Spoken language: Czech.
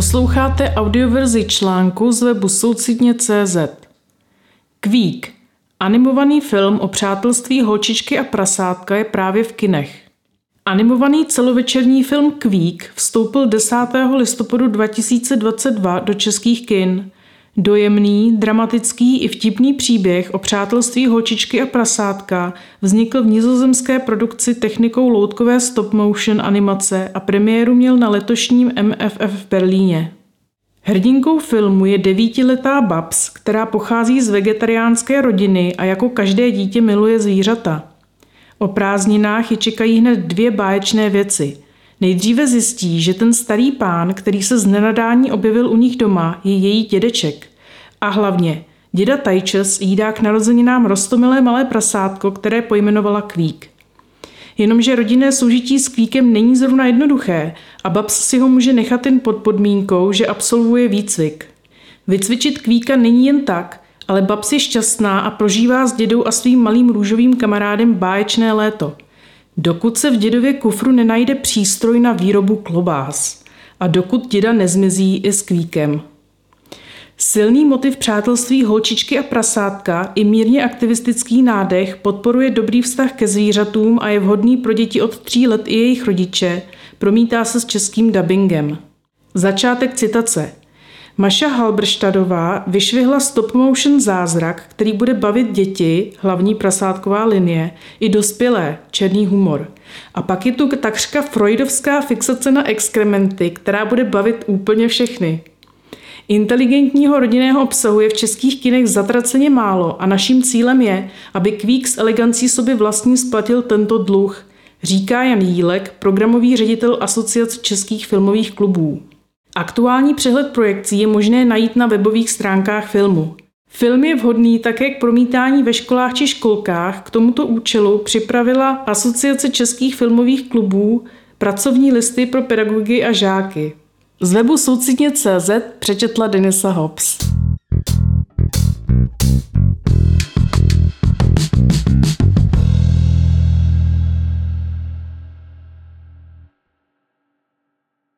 Posloucháte audioverzi článku z webu soucitně.cz. Kvík. Animovaný film o přátelství holčičky a prasátka je právě v kinech. Animovaný celovečerní film Kvík vstoupil 10. listopadu 2022 do českých kin. Dojemný, dramatický i vtipný příběh o přátelství holčičky a prasátka vznikl v nizozemské produkci technikou loutkové stop-motion animace a premiéru měl na letošním MFF v Berlíně. Hrdinkou filmu je devítiletá Babs, která pochází z vegetariánské rodiny a jako každé dítě miluje zvířata. O prázdninách je čekají hned dvě báječné věci – Nejdříve zjistí, že ten starý pán, který se z nenadání objevil u nich doma, je její dědeček. A hlavně, děda Tajčes jí dá k narozeninám rostomilé malé prasátko, které pojmenovala Kvík. Jenomže rodinné soužití s Kvíkem není zrovna jednoduché a Babs si ho může nechat jen pod podmínkou, že absolvuje výcvik. Vycvičit Kvíka není jen tak, ale Babs je šťastná a prožívá s dědou a svým malým růžovým kamarádem báječné léto – dokud se v dědově kufru nenajde přístroj na výrobu klobás a dokud děda nezmizí i s kvíkem. Silný motiv přátelství holčičky a prasátka i mírně aktivistický nádech podporuje dobrý vztah ke zvířatům a je vhodný pro děti od tří let i jejich rodiče, promítá se s českým dubbingem. Začátek citace. Maša Halberštadová vyšvihla stop-motion zázrak, který bude bavit děti, hlavní prasátková linie, i dospělé, černý humor. A pak je tu takřka freudovská fixace na exkrementy, která bude bavit úplně všechny. Inteligentního rodinného obsahu je v českých kinech zatraceně málo a naším cílem je, aby Kvík s elegancí sobě vlastní splatil tento dluh, říká Jan Jílek, programový ředitel Asociace českých filmových klubů. Aktuální přehled projekcí je možné najít na webových stránkách filmu. Film je vhodný také k promítání ve školách či školkách. K tomuto účelu připravila Asociace českých filmových klubů pracovní listy pro pedagogy a žáky. Z webu soucitně.cz přečetla Denisa Hobbs.